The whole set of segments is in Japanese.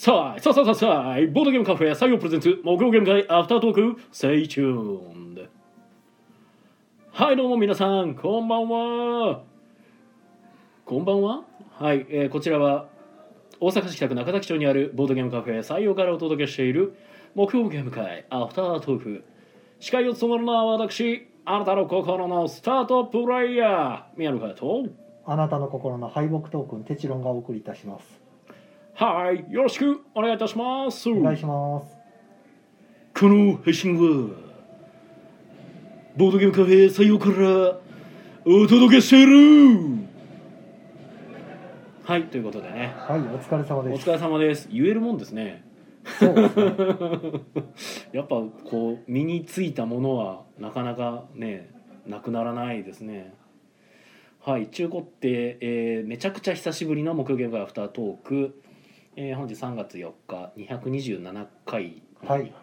さあ、さあさあさあさあ、ボードゲームカフェ採用プレゼンツ、木曜ゲーム会アフタートーク、Stay tuned。はい、どうも皆さん、こんばんは。こんばんは？はい、えーこちらは大阪市北区中崎町にあるボードゲームカフェ採用からお届けしている木曜ゲーム会アフタートーク。司会を務めるのは私、あなたの心のスタートプレイヤー、宮野隼人。あなたの心の敗北トークンテチロンがお送りいたします。はい、よろしくお願いいたします。お願いします。この配信はボードゲームカフェ採用からお届けしているはいということでねはい、お疲れ様おです。疲れ様です言えるもんですねそうですね。やっぱこう身についたものはなかなかねなくならないですねはい中古って、えーめちゃくちゃ久しぶりの木曜ゲーム会アフタートーク、えー本日3月4日227回はい。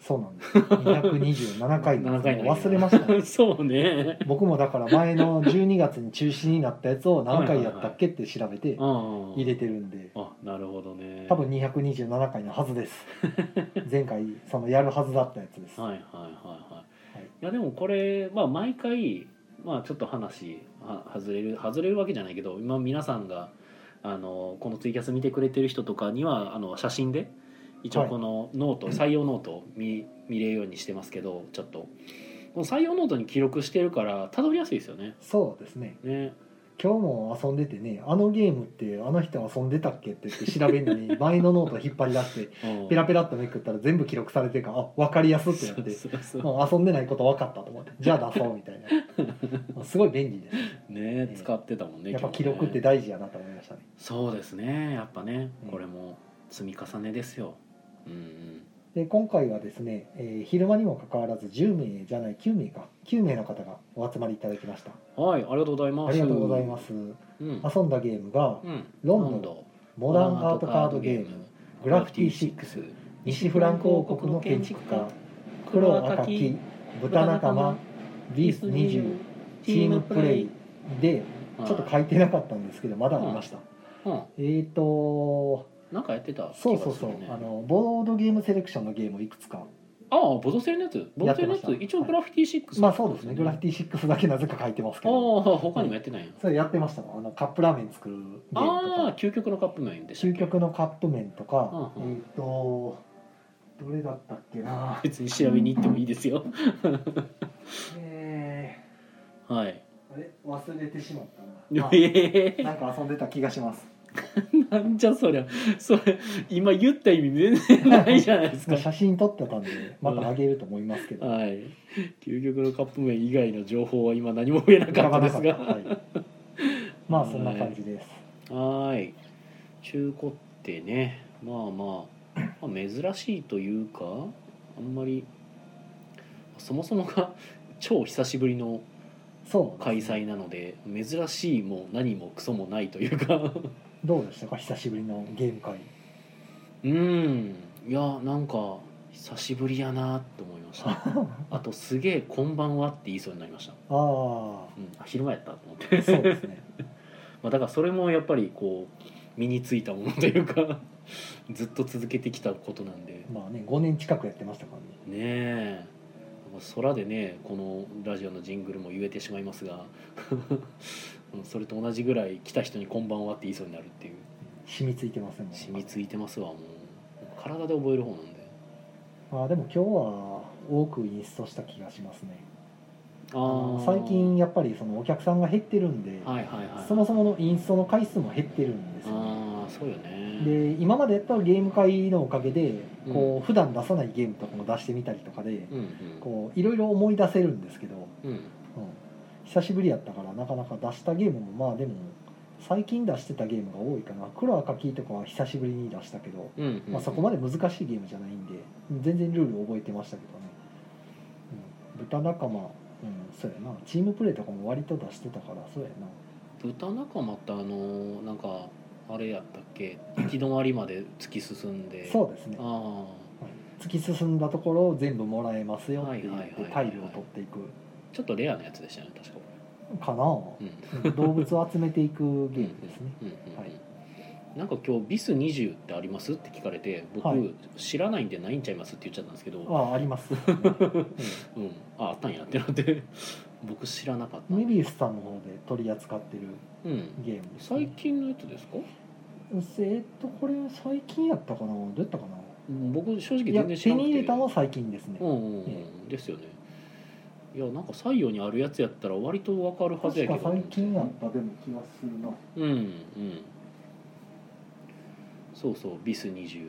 そうなんです。227回7回忘れました、ね。そうね僕もだから前の12月に中止になったやつを何回やったっけって調べてあ入れてるんで、あなるほどね多分227回のはずです。前回そのやるはずだったやつです。はいはいはいはい、いい、やでもこれまあ毎回まあちょっと話は外れる外れるわけじゃないけど今皆さんがあのこのツイキャス見てくれてる人とかにはあの写真で一応はい。このノート、採用ノートを見見れるようにしてますけどちょっと。この採用ノートに記録してるからたどりやすいですよね。そうですね。ね今日も遊んでてね、あのゲームってあの人遊んでたっけって言って調べるのに 前のノートを引っ張り出してうん。ペラペラっとめくったら全部記録されてるからあ分かりやすってなってもう遊んでないこと分かったと思ってじゃあ出そうみたいな。すごい便利です。ね使ってたもんねやっぱ記録って大事やなと思いましたね。そうですねやっぱねうん。これも積み重ねですよ。うんうんで今回はですね、えー昼間にもかかわらず10名じゃない9名か9名の方がお集まりいただきましたはい、ありがとうございます。ありがとうございますうん。遊んだゲームがうん。ロンドモダンアートカードゲームグラフィティ6西フランク王国の建築家黒赤き豚仲間ビースト20チームプレイでちょっと書いてなかったんですけどまだありましたうん。えーとなんかやってた気そうそうそう、あのボードゲームセレクションのゲームをいくつかああ、ボドセルのやつ？ボドセルのやつ一応グラフィティ6。まあそうですね。グラフィティ6だけなぜか書いてますけあど。あ、他にもやってない。それやってました。あのカップラーメン作るゲームとああ、か究極のカップ麺でしたっけ？究極のカップ麺とか、うんうん。えっ、とどれだったっけな？別に調べに行ってもいいですよ。えはい。ー、あれ？忘れてしまったな、あええなんか遊んでた気がします なんじゃそりゃ。それ、今言った意味全然ないじゃないですか。写真撮ってたんでまたあげると思いますけど、はい。究極のカップ麺以外の情報は今何も言えなかったですが。はい、まあそんな感じです、はーい中古ってねまあまあ、まあ、珍しいというかあんまりそもそもが 超久しぶりの開催なので珍しいも何もクソもないというかどうでしたか？久しぶりのゲーム会。うん。いやなんか久しぶりやなって思いました。あとすげえ「こんばんは」って言いそうになりました、ああうん、あ昼間やったと思って。そうですね。まあだからそれもやっぱりこう身についたものというか ずっと続けてきたことなんで。まあね5年近くやってましたからね。ねえ。空でねこのラジオのジングルも言えてしまいますが。うんそれと同じぐらい来た人に「こんばんは」って言いそうになるっていう。染みついてますね。もう染みついてますわもう。体で覚える方なんで。あーでも今日は多くインストした気がしますね。ああ最近やっぱりそのお客さんが減ってるんで、はいはいはい。そもそものインストの回数も減ってるんですよね。ああそうよね。で今までやったゲーム会のおかげでうん。こう普段出さないゲームとかも出してみたりとかでうんこういろいろ思い出せるんですけど、うんうん。うん、久しぶりやったからなかなか出したゲームもまあでも最近出してたゲームが多いかな。黒赤キーとかは久しぶりに出したけど、うんうんまあ、そこまで難しいゲームじゃないんで全然ルール覚えてましたけどね、うん、豚仲間うんそうやな。チームプレーとかも割と出してたからそうやな。豚仲間ってあのなんかあれやったっけ？行き止まりまで突き進んで。そうですね。あはい。突き進んだところを全部もらえますよって言ってタイルを取っていく。あちょっとレアなやつでしたね確かかな、うんうん。動物を集めていくゲームですね。うんうんうんはい。なんか今日ビス20ってありますって聞かれて僕、はい。知らないんでないんちゃいますって言っちゃったんですけど、ああります、うん、ああったんやってなって。僕知らなかった。メビウスさんの方で取り扱ってるうんゲームです、最近のやつですか？えっとこれ最近やったかな？どうやったかな？うん僕正直全然知らなくて。に入れたのは最近ですね、うんうんうん、え。ですよねいやなんか採用にあるやつやったら割とわかるはずや確かけど最近やったでも気がするな。うんうん。そうそうビス20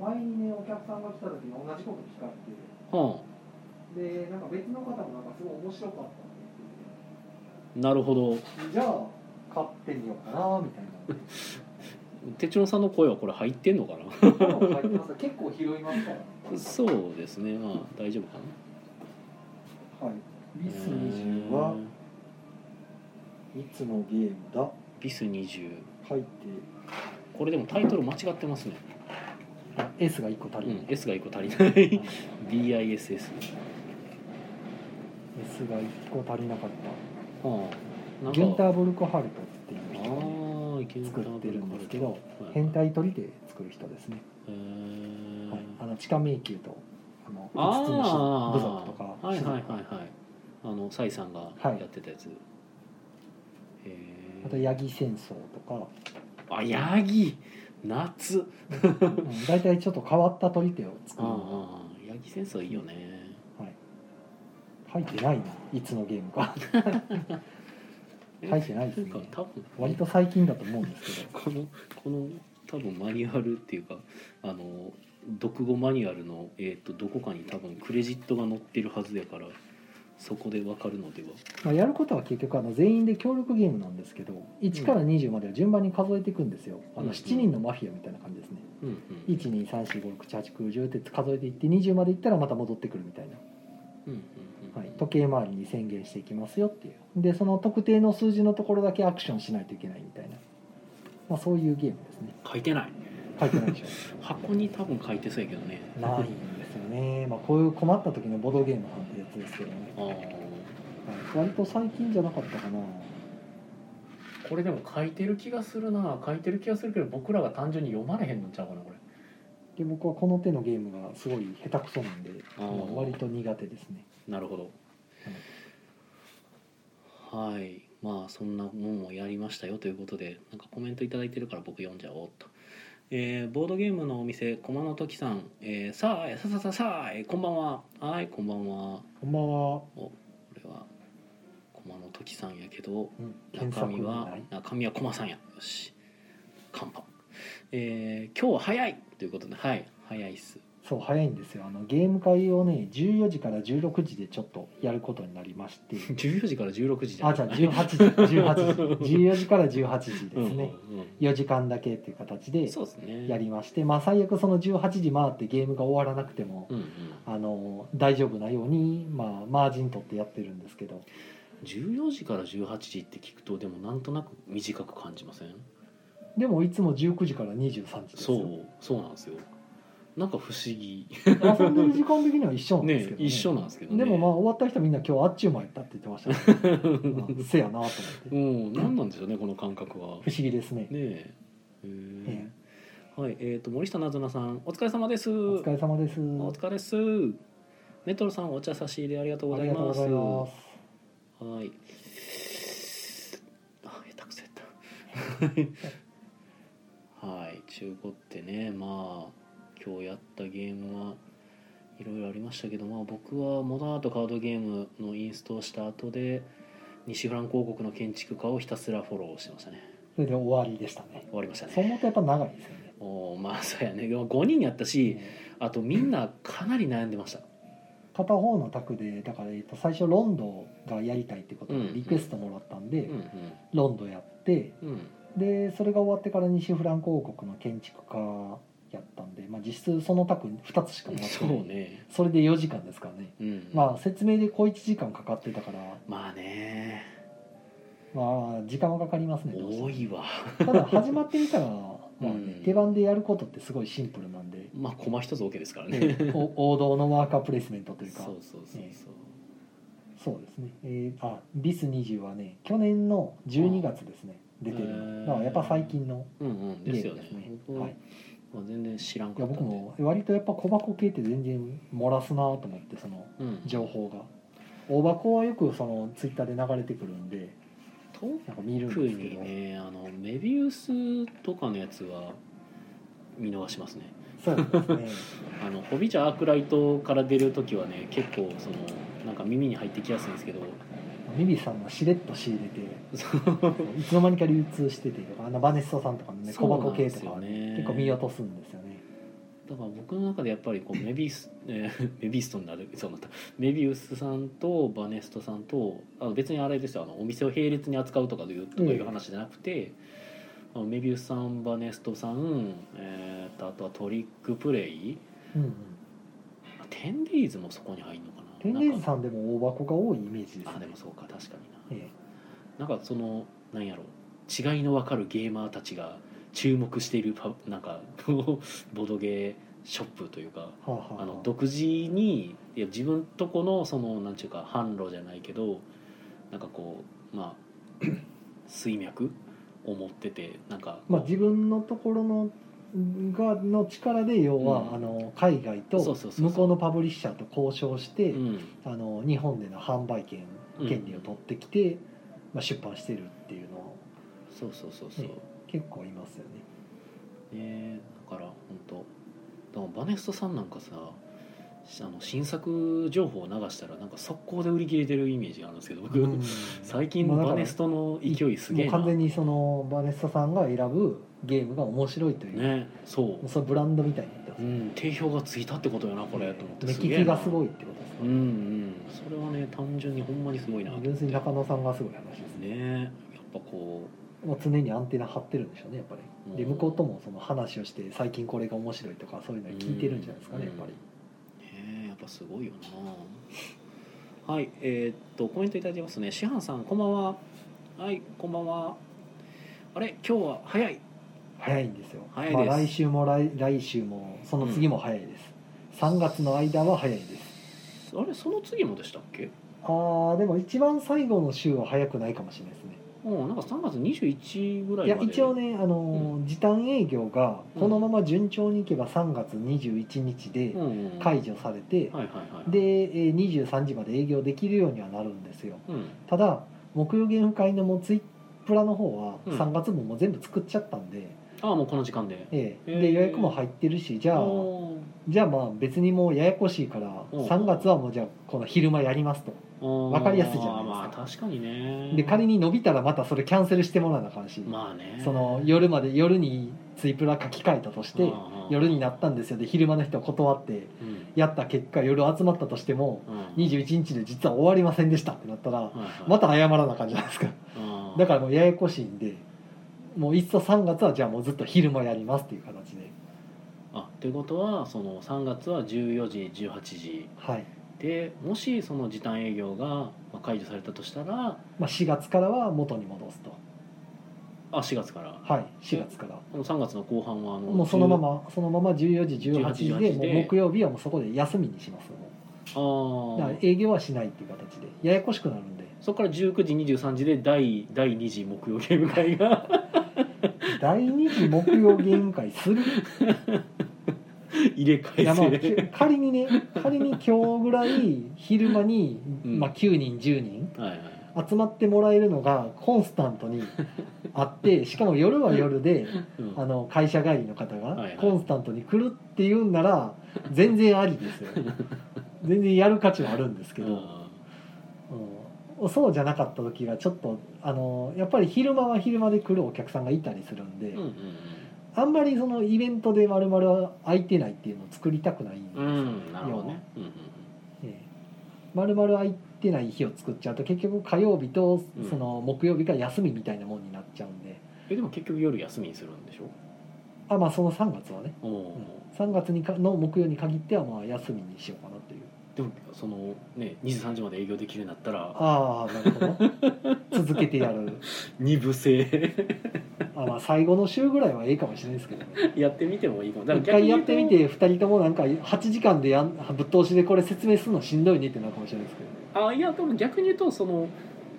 前にねお客さんが来た時に同じこと聞かれて。はでなんか別の方もなんかすごい面白かったなるほど。じゃあ買ってみようかなみたいな 哲郎さんの声はこれ入ってんのかな？結構拾いますからそうですね。まあ大丈夫かな。はい。ビス20はいつのゲームだ？ビス20書いて。これでもタイトル間違ってますね、あ S が1個足りない、うん、S が1個足りない。はい BISS S が1個足りなかった。はあなんか。ギュンター・ブルクハルトっていう作ってるんですけどはい。変態鳥で作る人ですね、はい、あの地下迷宮とあのあ五つのあ部族とか。はいはいはいはい。あのサイさんがやってたやつ、へあとヤギ戦争とか、あヤギ夏。うん、大体ちょっと変わった鳥手を作あるあヤギ戦争いいよね。はい、書いてないないつのゲームか 書いてないですね。多分割と最近だと思うんですけど。このこの多分マニュアルっていうかあの読語マニュアルの、えー、とどこかに多分クレジットが載ってるはずやからそこで分かるのでは。まあ、やることは結局あの全員で協力ゲームなんですけど1から20までは順番に数えていくんですよ。あうんの7人のマフィアみたいな感じですね。うんうん12345678910って数えていって20までいったらまた戻ってくるみたいな、うんうんうんはい、時計回りに宣言していきますよっていう。でその特定の数字のところだけアクションしないといけないみたいな、まあ、そういうゲームですね。書いてない。書いてないでしょ。箱に多分書いてそうやけどね。ないんですよね、まあ、こういう困った時のボードゲームなんてやつですけどね、あー。はい、割と最近じゃなかったかな。これでも書いてる気がするな。書いてる気がするけど僕らが単純に読まれへんのちゃうかなこれで僕はこの手のゲームがすごい下手くそなんで、割と苦手ですね。なるほど。はい。まあそんなもんもやりましたよということでなんかコメント頂いただいてるから僕読んじゃおうと。えーボードゲームのお店駒の時さん、えーさあささささあ、えーこんばんは。はいこんばんは。こんばんは、これは駒の時さんやけどうん、検中身は中身は駒さんや。よし。カンパ。えー今日は早いということではい早いっす。そう早いんですよ。あのゲーム会をね14時から16時でちょっとやることになりまして。14時から16時じゃあじゃあ18時18時。14時から18時ですね、うんうん4時間だけっていう形でやりまして。まあ最悪その18時回ってゲームが終わらなくても、うんうん。あの大丈夫なようにまあマージン取ってやってるんですけど。14時から18時って聞くとでもなんとなく短く感じません？でもいつも19時から23時ですよ。そうそうなんですよ。なんか不思議。遊んでる時間的には一緒なんですけど、ね。ね一緒なんですけどね。でもまあ終わった人みんな今日あっちゅう間やったって言ってましたね、う んせやなと思って。うん何なんでしょうねこの感覚は。不思議ですね。ねえ。へえ。えはいえっ、と森下なずなさんお疲れ様です。お疲れ様です。お疲れです。ネトロさんお茶差し入れありがとうございます。はい。あ下手くそやったはい中古ってねまあ今日やったゲームはいろいろありましたけどまあ僕はモダートカードゲームのインストをした後で西フラン広告の建築家をひたすらフォローしてましたね。それで終わりでしたね。終わりましたそうね思うとやっぱ長いですよね。おーまあそうやね。でも5人やったしあとみんなかなり悩んでました。片方の卓でだから、えっと、最初ロンドがやりたいってことうんでリクエストもらったんで、うんロンドやってうんうんでそれが終わってから西フランク王国の建築家やったんで、まあ、実質その卓2つしかなくてそうね。それで4時間ですからね。うん。まあ説明で小1時間かかってたからまあね。まあ時間はかかりますね多いわ。ただ始まってみたら、まあねうん。手番でやることってすごいシンプルなんで、まあ駒一つ OK ですからね。ねお 王道のワーカープレイスメントというか。そうそうそうえそう。そうですね、えーあビス20はね去年の12月ですね、出てる。だからやっぱ最近のうんうん。ゲですよね。ームですね僕はいまあ全然知らんいやかったんで。僕も割とやっぱ小箱系って全然漏らすなと思ってそのうん情報が。大箱はよくそのツイッターで流れてくるんで特なんか見るん特ですけど、にねあのメビウスとかのやつは見逃しますね。そうですね。あのホビジャーアークライトから出る時はね結構そのなんか耳に入ってきやすいんですけどミビさんがしれっと仕入れていつの間にか流通しててあのバネストさんとかのね小箱系とかはね結構見落とすんですよね。だから僕の中でやっぱりこうメビス、えーメビストになるそうなったメビウスさんとバネストさんとあの別にあれですよ。あのお店を並列に扱うとかいうとかいう話じゃなくて、あのメビウスさんバネストさん、えーとあとはトリックプレイ。うんうん。テンデイズもそこに入るのかなテンデイズなんか。さんでも大箱が多いイメージですねあでもそうか確かにな。えなんかそのなんやろ。違いの分かるゲーマーたちが注目しているパなんか ボードゲーショップというかえはあはあはあ。の独自にいや自分とこのそのなんちゅうか販路じゃないけどなんかこうまあ 水脈を持っててなんかまあ、自分のところのがの力で要は、うん。あの海外と向こうのパブリッシャーと交渉して、うん。あの日本での販売権うん権利を取ってきて、まあ、出版してるっていうのをそうそうそうそう、ね結構いますよね。ねだから本当だからバネストさんなんかさあの新作情報を流したらなんか速攻で売り切れてるイメージがあるんですけど僕、うん。最近バネストの勢いすげえな。完全にそのバネストさんが選ぶゲームが面白いという、ねそう。それブランドみたいになってます、うん定評がついたってことよなこれと思って。目利きがすごいってことですか、うんうん。それはね単純にほんまにすごいな。純粋に中野さんがすごい話です。ねねやっぱこもう常にアンテナ張ってるんでしょうねやっぱり。でうん。向こうともその話をして最近これが面白いとかそういうの聞いてるんじゃないですかねやっぱり。うねやっぱすごいよな。はいえーっとコメントいただいてますね。師範さんこんばんは。はいこんばんは。あれ今日は早い早いんですよ。早いです。まあ、来週も来来週もその次も早いです、3月の間は早いです。あれその次もでしたっけ？あーでも一番最後の週は早くないかもしれないですね。うんなんか3月21ぐらいやいまで一応ね、あのー時短営業がこのまま順調にいけば3月21日でうんうん。解除されて、はいはいはいでえー23時まで営業できるようにはなるんですよ。うん。ただ木曜ゲーム会のもうツイプラの方はうん。3月分も全部作っちゃったんで、ああもうこの時間で。ええ。で予約も入ってるしじゃあじゃあまあ別にもうややこしいからうん3月はもうじゃあこの昼間やりますと。わわかりやすいじゃないですか。まあ確かにね。で仮に伸びたらまたそれキャンセルしてもらわなあかんし、まあね。その夜まで夜にツイプラ書き換えたとして夜になったんですよ。で昼間の人は断ってうん。やった結果夜集まったとしてもうん。21日で実は終わりませんでしたってなったらまた謝らなあかんじゃないですか。うん。だからもうややこしいんでもういっそ3月はじゃあもうずっと昼間やりますっていう形で。あということはその3月は14時18時。はい、でもしその時短営業がまあ解除されたとしたらまあ、4月からは元に戻すと。あ4月から。はい4月から。この3月の後半はあのもうそのままそのまま14時18時で18時で。もう木曜日はもうそこで休みにしますもうだああから営業はしないっていう形でややこしくなるんで。そこから19時23時で第第2次木曜ゲーム会が第2次木曜ゲーム会する。入れいやまあ仮にね仮に今日ぐらい昼間に、うん。まあ、9人10人制はいはい。集まってもらえるのがコンスタントにあってしかも夜は夜でうん。あの会社帰りの方がはいはい。コンスタントに来るっていうんなら全然ありですよ。全然やる価値はあるんですけど、うん、そうじゃなかった時がちょっとあのやっぱり昼間は昼間で来るお客さんがいたりするんで、うんうんあんまりそのイベントで丸々空いてないっていうのを作りたくないんですよ、うんるほどね。うんうんええ。丸々空いてない日を作っちゃうと結局火曜日とうん。その木曜日が休みみたいなもんになっちゃうんで、えでも結局夜休みにするんでしょ？あまあその3月はね、うん、3月にかの木曜に限ってはまあ休みにしようかなでもそのね2時3時まで営業できるようになったら。ああなるほど。続けてやる。二部制。あまあ最後の週ぐらいはええかもしれないですけどね。やってみてもいいかも。だ一から逆に言うと。回やってみて2人ともなんか8時間でやんぶっ通しでこれ説明するのしんどいねってなるかもしれないですけどあいや多分逆に言うとその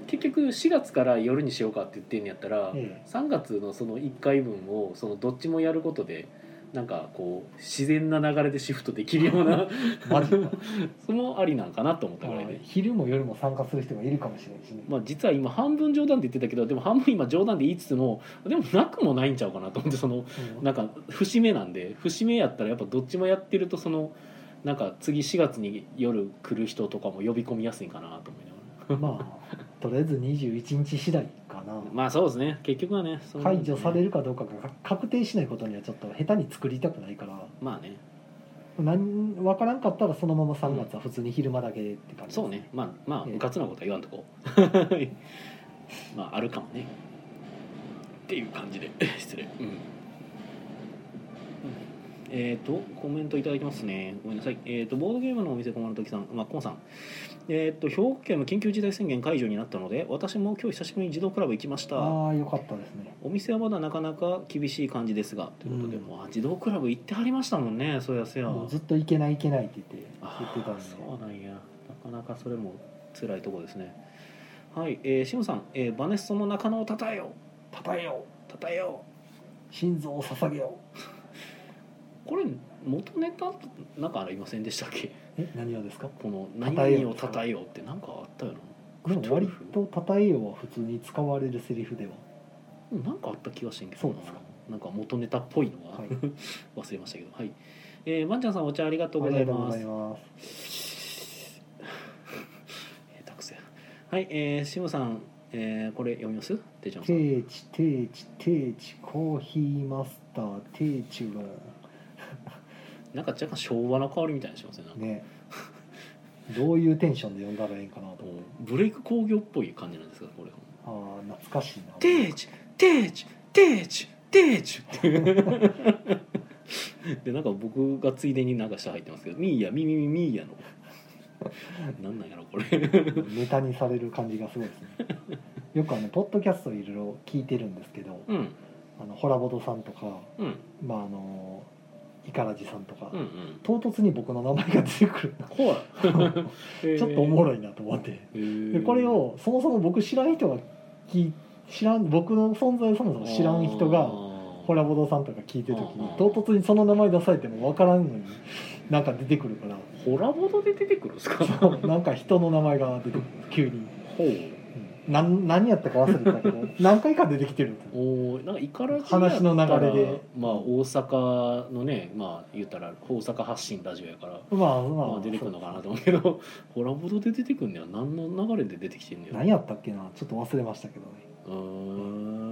結局4月から夜にしようかって言ってんやったら、え3月のその1回分をそのどっちもやることでなんかこう自然な流れでシフトできるような それもありなんかなと思ったぐらいで。昼も夜も参加する人がいるかもしれないしね、まあ、実は今半分冗談で言ってたけどでも半分今冗談で言いつつもでもなくもないんちゃうかなと思ってそのうん。なんか節目なんで節目やったらやっぱどっちもやってるとそのなんか次4月に夜来る人とかも呼び込みやすいかなと思いながら。まあとりあえず21日次第かな、まあそうですね。結局はねその解除されるかどうかが確定しないことにはちょっと下手に作りたくないから。まあね。なん分からんかったらそのまま3月は普通に昼間だけって感じそうね。まあまあええ。うかつなことは言わんとこ まああるかもね。っていう感じで。失礼。うんえっ、とコメントいただきますね。ごめんなさい。えっ、とボードゲームのお店困る時さんまあコンさん。えっ、と兵庫県の緊急事態宣言解除になったので私も今日久しぶりに児童クラブ行きました。ああよかったですね。お店はまだなかなか厳しい感じですが。ということで、うん。もう児童クラブ行ってはりましたもんね。そうやせや。もうずっと行けない行けないって言って言あってたんで。ーそうなんや。なかなかそれも辛いとこですね。はい、えー、シムさん、えーバネストの中野をたたえよたたえよたたえよ心臓を捧げよこれ元ネタなんかありませんでしたっけ？え何をですか？この何をたたえよってなんかあったよな。でも割と「たたえよ」は普通に使われるセリフでは。うんなんかあった気がしてんけどそうですか？なんか元ネタっぽいのは、はい。忘れましたけど。はい。えー、バンちゃんさんお茶ありがとうございます。ありがとうございます。下手くそやはいえー、シムさん、えー、これ読みます？てちゃんさん。テーチテーチテーチコーヒーマスターテーチュロなんか若干昭和の香りみたいにしますねなんか。ンね。どういうテンションで読んだらいいんかなともう。ブレイク工業っぽい感じなんですかこれああ懐かしいな。テーチテーチテーチテーチってでなんか僕がついでに流して入ってますけどミーヤミミミミーヤの。なんなんやろこれ。ネタにされる感じがすごいですね。よくあのポッドキャストいろいろ聞いてるんですけどうん。あのホラボドさんとかうん。まああのイカラジさんとか、うんうん。唐突に僕の名前が出てくる ちょっとおもろろいなと思って。いでこれをそもそも僕知らん人が聞い知らん僕の存在をそもそも知らん人がホラボドさんとか聞いてる時に唐突にその名前出されても分からんのになんか出てくるから。ホラボドで出てくるんですか？なんか人の名前が出てくる。急に、ほう。うん、なん何やったか忘れたけど 何回か出てきてるおーなんかイカラジ話の流れで。まあ大阪のねまあ言ったら大阪発信ラジオやからまあまあ、まあ出てくるのかなと思うけど ホラボドで出てくるんねや何の流れで出てきてんねや何やったっけな？ちょっと忘れましたけどうー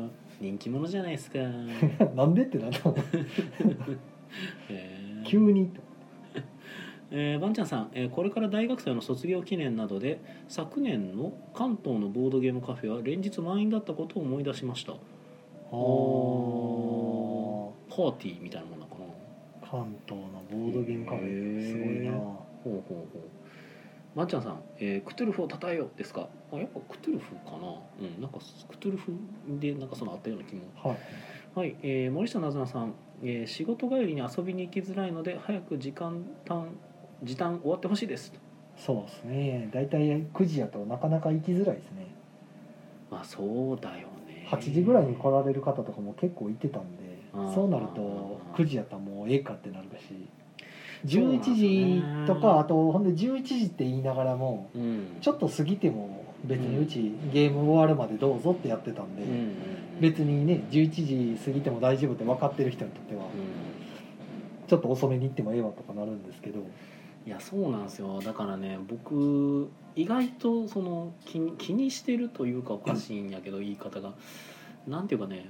ん。人気者じゃないですか。なんでってなったのえ急にえー、バンちゃんさん、えーこれから大学生の卒業記念などで昨年の関東のボードゲームカフェは連日満員だったことを思い出しました。あパーティーみたいなものかな。ー関東のボードゲームカフェ。すごいな。ほうほうほう。バンちゃんさん、えークトゥルフをたたえよですか？あやっぱクトゥルフかな。うんなんかクトゥルフでなんかそのあったような気も。はい。はい、えー森下なずなさん、えー仕事帰りに遊びに行きづらいので早く時間短時短終わってほしいですそうですね。大体9時やとなかなか行きづらいですね。まあそうだよね。8時ぐらいに来られる方とかも結構いてたんでそうなると9時やったらもうええかってなるし。そうな。んですよね11時とかあとほんで11時って言いながらもうん。ちょっと過ぎても別にうちゲーム終わるまでどうぞってやってたんで、別にね11時過ぎても大丈夫って分かってる人にとってはうん。ちょっと遅めに行ってもええわとかなるんですけどいやそうなんですよ。だからね僕意外とその気に気にしてるというかおかしいんやけど言い方が。なんていうかね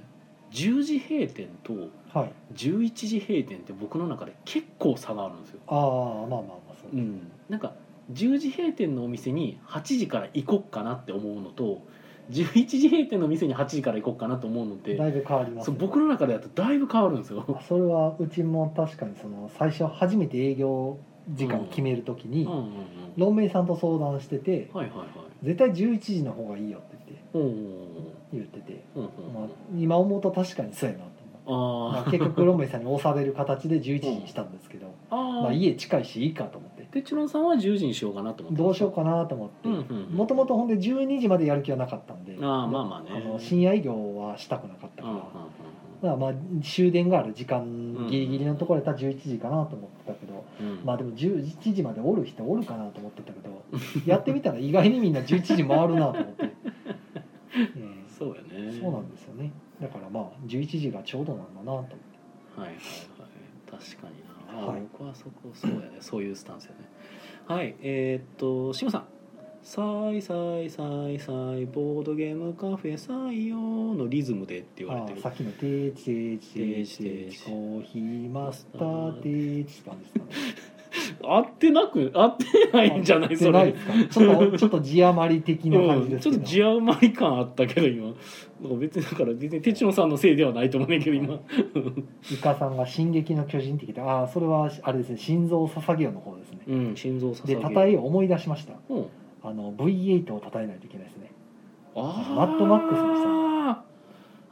10時閉店とはい。11時閉店って僕の中で結構差があるんですよ。ああまあまあまあそう、うん、なんか10時閉店のお店に8時から行こっかなって思うのと11時閉店の店に8時から行こっかなと思うのってだいぶ変わりますそうね僕の中でだとだいぶ変わるんですよ。あそれはうちも確かにその最初初めて営業時間決めるときに、ロンメイさんと相談してて。絶対11時の方がいいよって言って言ってて、まあ、今思うと確かにそうやなと思う、まああ、結局ロンメイさんに押される形で11時にしたんですけど まあ、家近いしいいかと思って。てちろんさんは10時にしようかなと思ってどうしようかなと思って。もともとほんで12時までやる気はなかったんでああまあまあね。の深夜営業はしたくなかったうんから、まあまあ終電がある時間ん。ギリギリのところやったら11時かなと思ってたけど、うん。まあでも11時までおる人おるかなと思ってたけどやってみたら意外にみんな11時回るなと思って、え そうやね。えそうなんですよね。だからまあ11時がちょうどなんだなと思って。はいはいはい。確かにな、はい。僕はそこそうやね。そういうスタンスやね。はいえーっと志麻さん「さいさいさいさいボードゲームカフェ採用」のリズムでって言われてる。さっきの「テーチテーチテーチテーチコーヒーマスターテーチ」って感じですかね合ってなく合ってないんじゃないそれ合ってないですかちょっとちょっと字余り的な感じ、ですけど、ちょっと字余り感あったけど今別にだから別に哲野さんのせいではないと思うねんけど今イカさんが「進撃の巨人」って聞いてああそれはあれですね心臓を捧げよの方ですねうん心臓捧げでたたえを思い出しましたうんあの V8 をたたえないといけないですね。あマッドマックスでした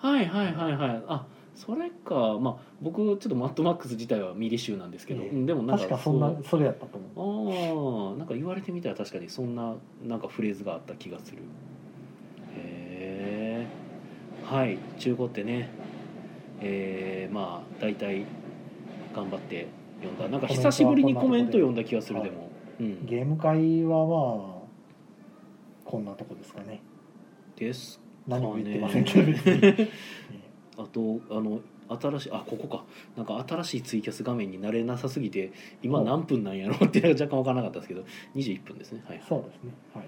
はいはいはいはい。あそれか。まあ僕ちょっとマッドマックス自体はミリ集なんですけど、えでもなんか確かそんなそれやったと思う。ああなんか言われてみたら確かにそんななんかフレーズがあった気がする。へえはい。中古ってね。えー、まあ大体頑張って読んだ。なんか久しぶりにコメント読んだ気がするはいでも、うん。ゲーム会はまあこんなとこですかね。です何も言ってませんけど別に。あとあの新しいあここか。なんか新しいツイキャス画面に慣れなさすぎて今何分なんやろって若干分からなかったですけど21分ですね。はい。そうですね。はい。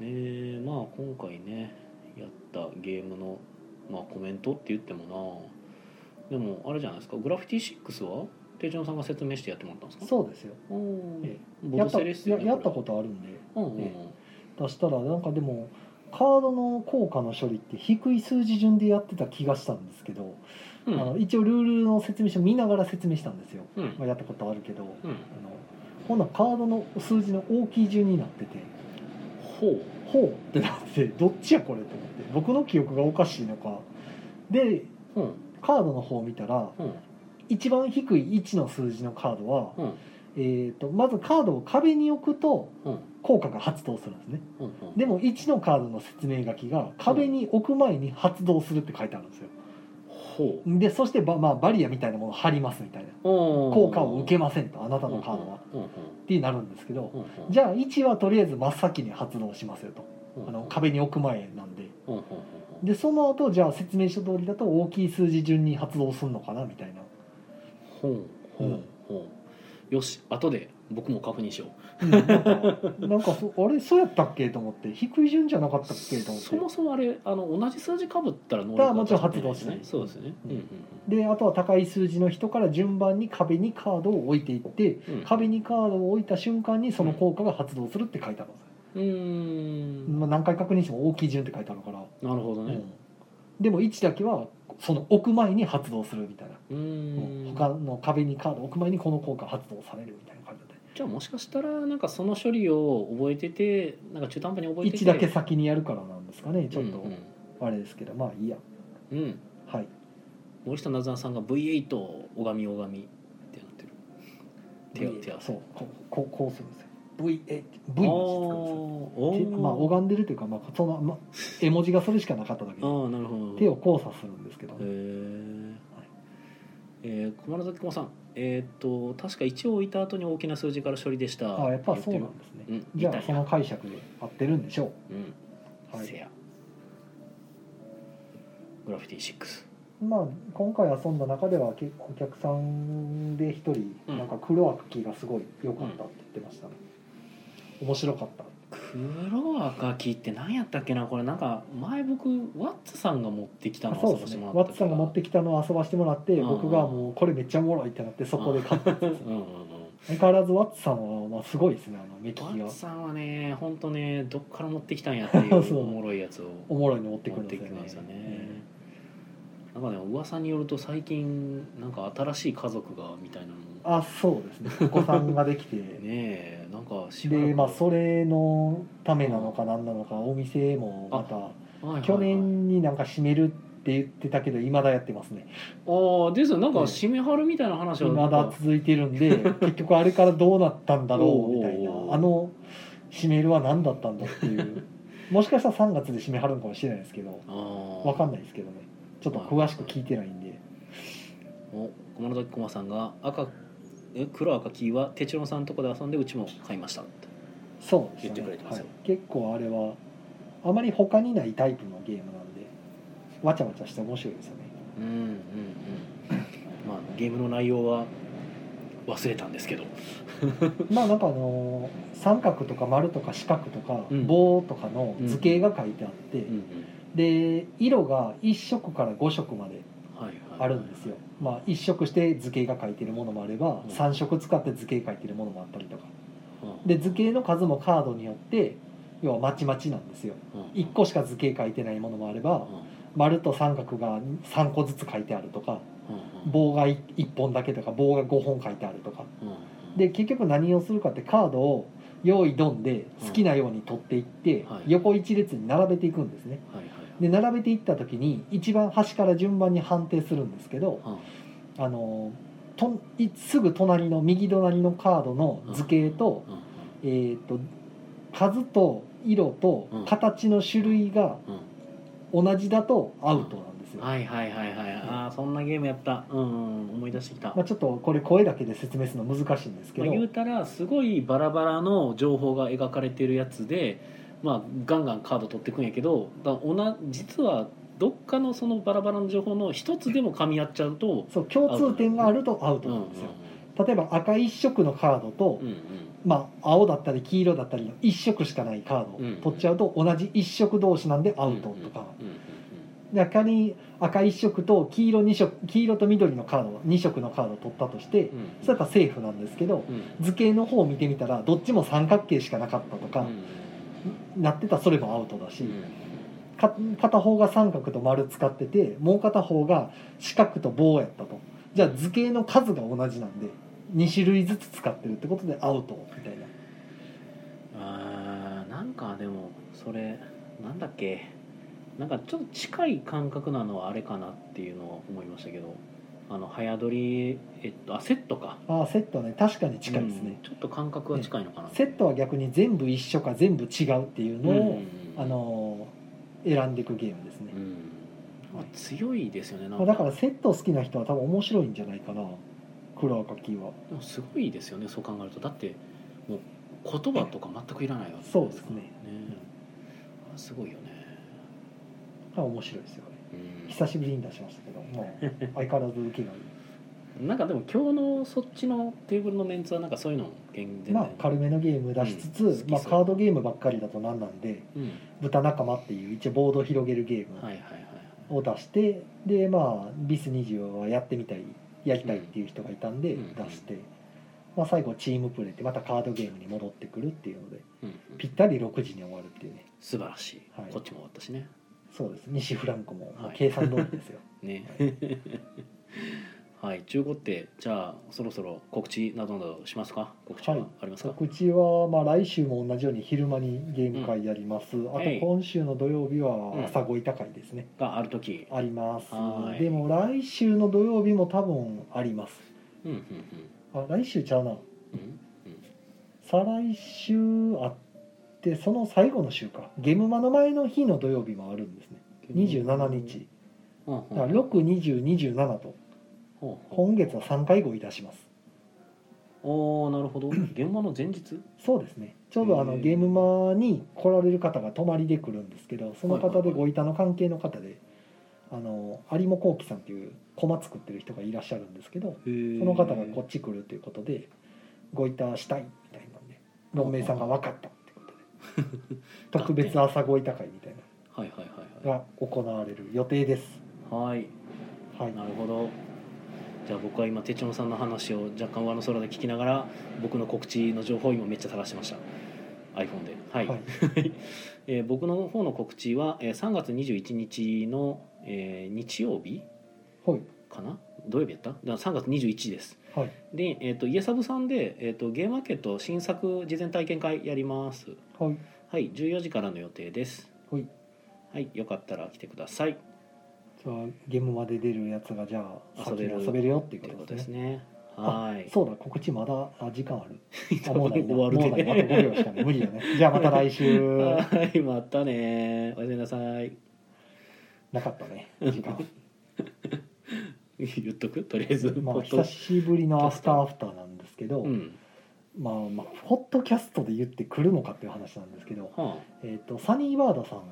えーまあ今回ねやったゲームの、まあ、コメントって言ってもな。でもあれじゃないですか。グラフィティ6は手順さんが説明してやってもらったんですか？そうですよ。おー。えボやったドセレっすよねややったこことあるんで。れうんうんうん。え出したらなんかでもカードの効果の処理って低い数字順でやってた気がしたんですけど、うん。あの一応ルールの説明書見ながら説明したんですよ、うん。まあ、やったことあるけど、うん。あのほんならカードの数字の大きい順になっててほう。ほうってなってどっちやこれと思って僕の記憶がおかしいのかでうん。カードの方を見たらうん。一番低い1の数字のカードは、うん。えー、とまずカードを壁に置くとうん効果が発動するんですね。うんうん。でも1のカードの説明書きが壁に置く前に発動するって書いてあるんですよ。ほう。でそしてバ,、まあ、バリアみたいなものを貼りますみたいな。効効果を受けませんとあなたのカードは。うんうんってなるんですけどうんうん。じゃあ1はとりあえず真っ先に発動しますよと。うんあの壁に置く前なんで。うんうんうんでその後じゃあ説明書通りだと大きい数字順に発動するのかなみたいな、ほうほうほう。よし後で僕も確認しよう。うん、なんかなんかそあれそうやったっけと思って低い順じゃなかったっけと思って。そもそもあれあの同じ数字かぶったら能力もちろん発動動しない？そうですね。うん。うんであとは高い数字の人から順番に壁にカードを置いていってうん。うん壁にカードを置いた瞬間にその効果が発動するって書いてあるんですよ、うーん。まあ、何回確認しても大きい順って書いてあるから、なるほどね。うん。でも1だけはその置く前に発動するみたいな、うーん。他の壁にカードを置く前にこの効果発動されるみたいな感じでじゃあもしかしたらなんかその処理を覚えててなんか中途半端に覚えてて。1だけ先にやるからなんですかねちょっと。うんあれですけどまあいいや。うん、うん、はい。森下なずなさんが V8 拝み拝みってなってる。手を手を。そう。こうこうこうするんですよ。V え V まあ拝んでるというかまあその、まあ、絵文字がそれしかなかっただけで。あーなるほど。手を交差するんですけど、へええー、小丸崎駒さんえーっと確か1を置いた後に大きな数字から処理でした。ああやっぱそうなんですね、うんじゃあその解釈で合ってるんでしょう。ん、う、はい。せや。グラフィティ6まあ、今回遊んだ中では結構お客さんで一人うん。なんか黒赤木がすごい良かったって言ってましたね、面白かった黒赤木って何やったっけなこれなんか前僕ワッツさんが持ってきたあのを遊ばせそうですね。てもらったワッツさんが持ってきたのを遊ばしてもらってうん。僕がもうこれめっちゃおもろいってなってそこで買った うんうんうん。相変わらずワッツさんはまあすごいですねあの目利きワッがツさんはね本当ねどっから持ってきたんやっていう そうおもろいやつをおもろいの持ってく持ってるんですよね。きますよね。なんかね噂によると最近なんか新しい家族がみたいなのも。あそうですね。お子さんができて。ねえなんかしばらく。でまあそれのためなのか何なのかお店もまたはいはいはい。去年になんか閉めるって言ってたけど未だやってますね。ああですよなんかええ。締めはるみたいな話は未なんかだ続いてるんで結局あれからどうなったんだろうみたいな。おうおうおうあの締めるは何だったんだっていう。もしかしたら3月で締めはるんかもしれないですけどあわかんないですけどね。ちょっと詳しく聞いてないんで。お小室崎駒さんが赤え黒赤黄は哲郎さんのとこで遊んでうちも買いましたそうです言ってくれねてますよ。はい、結構あれはあまり他にないタイプのゲームなんでわちゃわちゃして面白いですよね。うんうんうん。まあゲームの内容は忘れたんですけど。まあなんかあのー三角とか丸とか四角とかうん。棒とかの図形が書いてあって、で色が1色から5色まではいはい。あるんですよ、まあ、1色して図形が書いてるものもあればうん。3色使って図形書いてるものもあったりとか。うん。で図形の数もカードによって要はまちまちなんですよ。うん。1個しか図形書いてないものもあればうん。丸と三角が3個ずつ書いてあるとかうん。棒が1本だけとか棒が5本書いてあるとか。うん。で結局何をするかってカードを用意ドンで好きなように取っていってはい。横一列に並べていくんですね。はいはいはいで並べていった時に一番端から順番に判定するんですけどうん。あのといすぐ隣の右隣のカードの図形と,、うん。えー、と数と色とうん。形の種類がうん。同じだとアウトなんですよ、はいはいはいはい。ああそんなゲームやった。うんうん思い出してきた、まあ、ちょっとこれ声だけで説明するの難しいんですけど、まあ、言うたらすごいバラバラの情報が描かれてるやつで、まあ、ガンガンカード取っていくんやけどだ実はどっかのそのバラバラの情報の一つでも噛み合っちゃうとそう共通点があるとアウトうんうんなんですよ、例えば赤一色のカードと、うんうん。まあ、青だったり黄色だったりの1色しかないカード取っちゃうと同じ1色同士なんでアウトとか、うんうんで仮に赤1色と黄色2色黄色と緑のカード2色のカードを取ったとしてうんうん。それやったらセーフなんですけどうん。図形の方を見てみたらどっちも三角形しかなかったとかなってたらそれもアウトだし片方が三角と丸使っててもう片方が四角と棒やったと。じゃあ図形の数が同じなんで2種類ずつ使ってるってことでアウトみたいな。あーなんかでもそれなんだっけ。なんかちょっと近い感覚なのはあれかなっていうのを思いましたけど。あの早撮りえっとあセットか。ああセットね。確かに近いですね。うん、ちょっと感覚は近いのかな、セットは逆に全部一緒か全部違うっていうのを、あの選んでいくゲームですね。う、ん。まあ、強いですよねなんまあ、だからセット好きな人は多分面白いんじゃないかな。黒赤キーは。すごいですよねそう考えると。だってもう言葉とか全くいらないわけそうですね。ね。あすごいよね。あ面白いですよ久しぶりに出しましたけどもう 相変わらず受けがいい。なんかでも今日のそっちのテーブルのメンツはなんかそういうの全然まあ軽めのゲーム出しつつ、うんまあ、カードゲームばっかりだとなんなんでうん。豚仲間っていう一応ボードを広げるゲームはいはいはいを出してでまあビス20はやってみたいやりたいっていう人がいたんでうん。出して、まあ、最後チームプレーってまたカードゲームに戻ってくるっていうのでうん。うん。ぴったり6時に終わるっていうね。素晴らしい、はい。こっちも終わったしねそうです西フランコもはい。計算通りですよ、ね。はい。中古ってじゃあそろそろ告知などなどしますか？告知ははい。ありますか、告知は、まあ、来週も同じように昼間にゲーム会やります、あとはい。今週の土曜日は朝ごいた会ですね、がある時。あります。はい。でも来週の土曜日も多分あります。うんうんあ来週ちゃうな。うんうん。再来週あってその最後の週かゲームマの前の日の土曜日もあるんですね。27日。だから62027と。今月は3回ごいたします。おーなるほど。現場の前日？そうですね。ちょうどあのゲームマに来られる方が泊まりで来るんですけどその方でご板の関係の方であの有茂幸喜さんっていう駒作ってる人がいらっしゃるんですけどそその方がこっち来るということでご板したいみたいなんで論明さんが分かった 特別朝ご板会みたいはいはいはいなのが行われる予定です。はい。はい。なるほど。じゃあ僕は今手帳さんの話を若干上の空で聞きながら僕の告知の情報を今めっちゃ探してました。iPhone で。はい、はい。えー僕の方の告知は、えー3月21日の、えー日曜日はい。かな？土曜日やった？だから3月21ですはい。で、えー、と家サブさんで、えー、とゲームマーケット新作事前体験会やります。はい。はい14時からの予定です。はい。はいよかったら来てください。そうゲームまで出るやつがじゃあ遊べる遊べるよっていうことですすね。あはい。そうだ告知まだあ時間ある。あもうないな終わるもうないあとで5秒しかない無理だね。じゃあまた来週。はいまたね。おやすみなさい。なかったね時間 言っとく？とりあえずまあ久しぶりのアフターアフターなんですけど、うん。まあまあポッドキャストで言ってくるのかっていう話なんですけど、はえっ、とサニーバードさん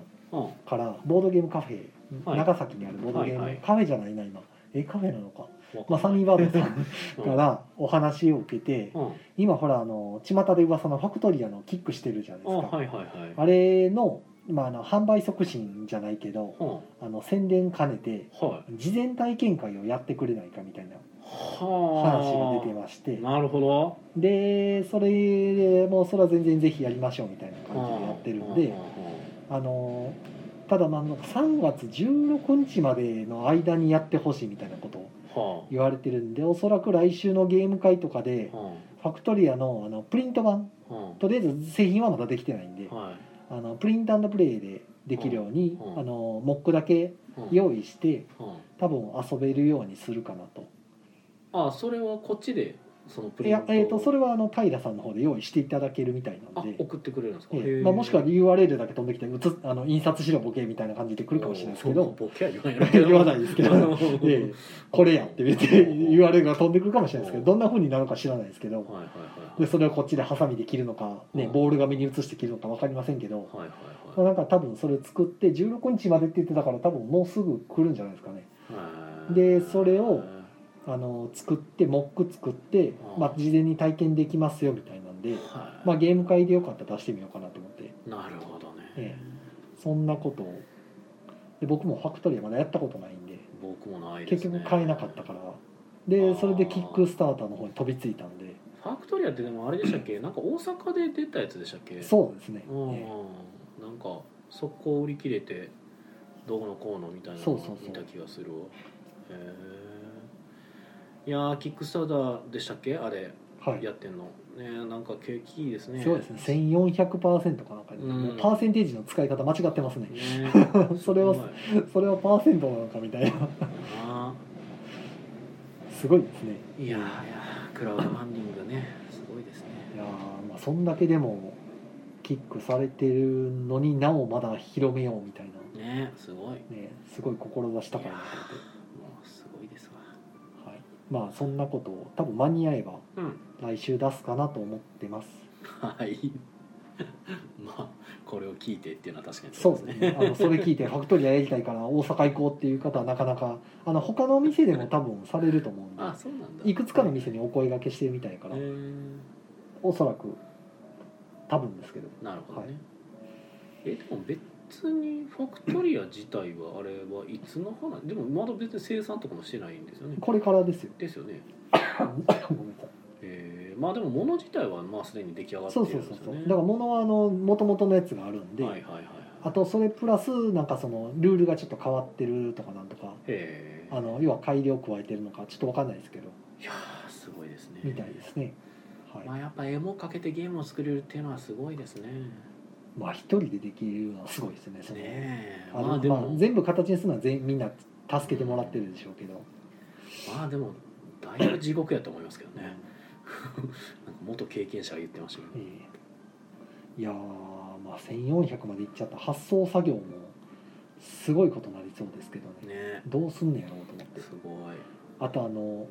からボードゲームカフェ、はい。長崎にあるボードゲーム、はいはい。カフェじゃないな今。えカフェなのか、あまあ、サニーバードさんうん。からお話を受けて、うん。今ほらあの巷で噂のファクトリアのキックしてるじゃないあですか、はいはいはい。あれの,、まあ、あの販売促進じゃないけどはあの宣伝兼ねてあはい。事前体験会をやってくれないかみたいなは話が出てまして。なるほど。でそれもうそれは全然ぜひやりましょうみたいな感じでやってるんであのただまあなんか3月16日までの間にやってほしいみたいなことをは言われてるんでおそらく来週のゲーム会とかでファクトリアのあのプリント版とりあえず製品はまだできてないんであはいあのプリントプレイでできるようにうんあのモックだけうん用意してうん。多分遊べるようにするかなと。あそれはこっちで？そのプいや、リント。えー、とそれはあの平さんの方で用意していただけるみたいなあんで、送ってくれるんですか、えへええまあ、もしくは URL だけ飛んできてうつあの印刷しろボケみたいな感じで来るかもしれないですけど。ボケは言わんやろけど言わないですけど。ええこれやって言って URL が飛んでくるかもしれないですけどどんな風になるのか知らないですけど。はいはいはいでそれをこっちでハサミで切るのか、ねうん、ボール紙に移して切るのか分かりませんけど、はいはいまあ、はいなんか多分それ作って16日までって言ってたから多分もうすぐ来るんじゃないですかね。はいでそれをあの作ってモック作って、うんまあ、事前に体験できますよみたいなんで、はい。まあ、ゲーム会でよかったら出してみようかなと思って。なるほどね、えそんなことを。で僕もファクトリーまだやったことないんで。僕もないですね。結局買えなかったから。でそれでキックスターターの方に飛びついたんで。ファクトリアってでもあれでしたっけ？なんか大阪で出たやつでしたっけ？そうですね、うん、えなんか速攻売り切れてどうのこうのみたいなのを見た気がするわ。へえいやーキックスターターでしたっけ？あれえはい。やってんの。ねなんか景気いいですね。そうですね。1400%かなんかで、うん。もうパーセンテージの使い方間違ってますね。ね それはすごい。それはパーセントなのかみたいな。なすごいですね。いやーいやークラウドファンディングねすごいですね。いやーまあそんだけでもキックされてるのになおまだ広めようみたいな。ねすごい。ねすごい志高いなと思ってまあそんなことを多分間に合えばうん。来週出すかなと思ってます。はい。まあこれを聞いてっていうのは確かにそうですね。あのそれ聞いてファクトリアやりたいから大阪行こうっていう方はなかなかあの他の店でも多分されると思うんであそうなんだ。いくつかの店にお声掛けしてるみたいからへー。おそらく多分ですけど。なるほどね、はい。えでも別にファクトリア自体はあれはいつの話？でもまだ別に生産とかもしてないんですよね。これからですよ。ですよね。ごめんなさい。えー、まあでも物自体はまあすでに出来上がってそいうるんそうそうそうですよねだから物はあの元々のやつがあるんで、はいはいはいあとそれプラスなんかそのルールがちょっと変わってるとかなんとかあの要は改良を加えてるのかちょっと分かんないですけど。いやーすごいですね。みたいですね。はい。まあやっぱ絵もかけてゲームを作れるっていうのはすごいですねまあ一人でできるのはすごいですねそのねえあのまあでも、まあ、全部形にするのは全みんな助けてもらってるでしょうけど、まあでもだいぶ地獄やと思いますけどね。なんか元経験者が言ってましたけど。ええ。いやーまあ1400までいっちゃった発送作業もすごいことになりそうですけどね。ねどうすんねやろうと思って。すごい。あとあの、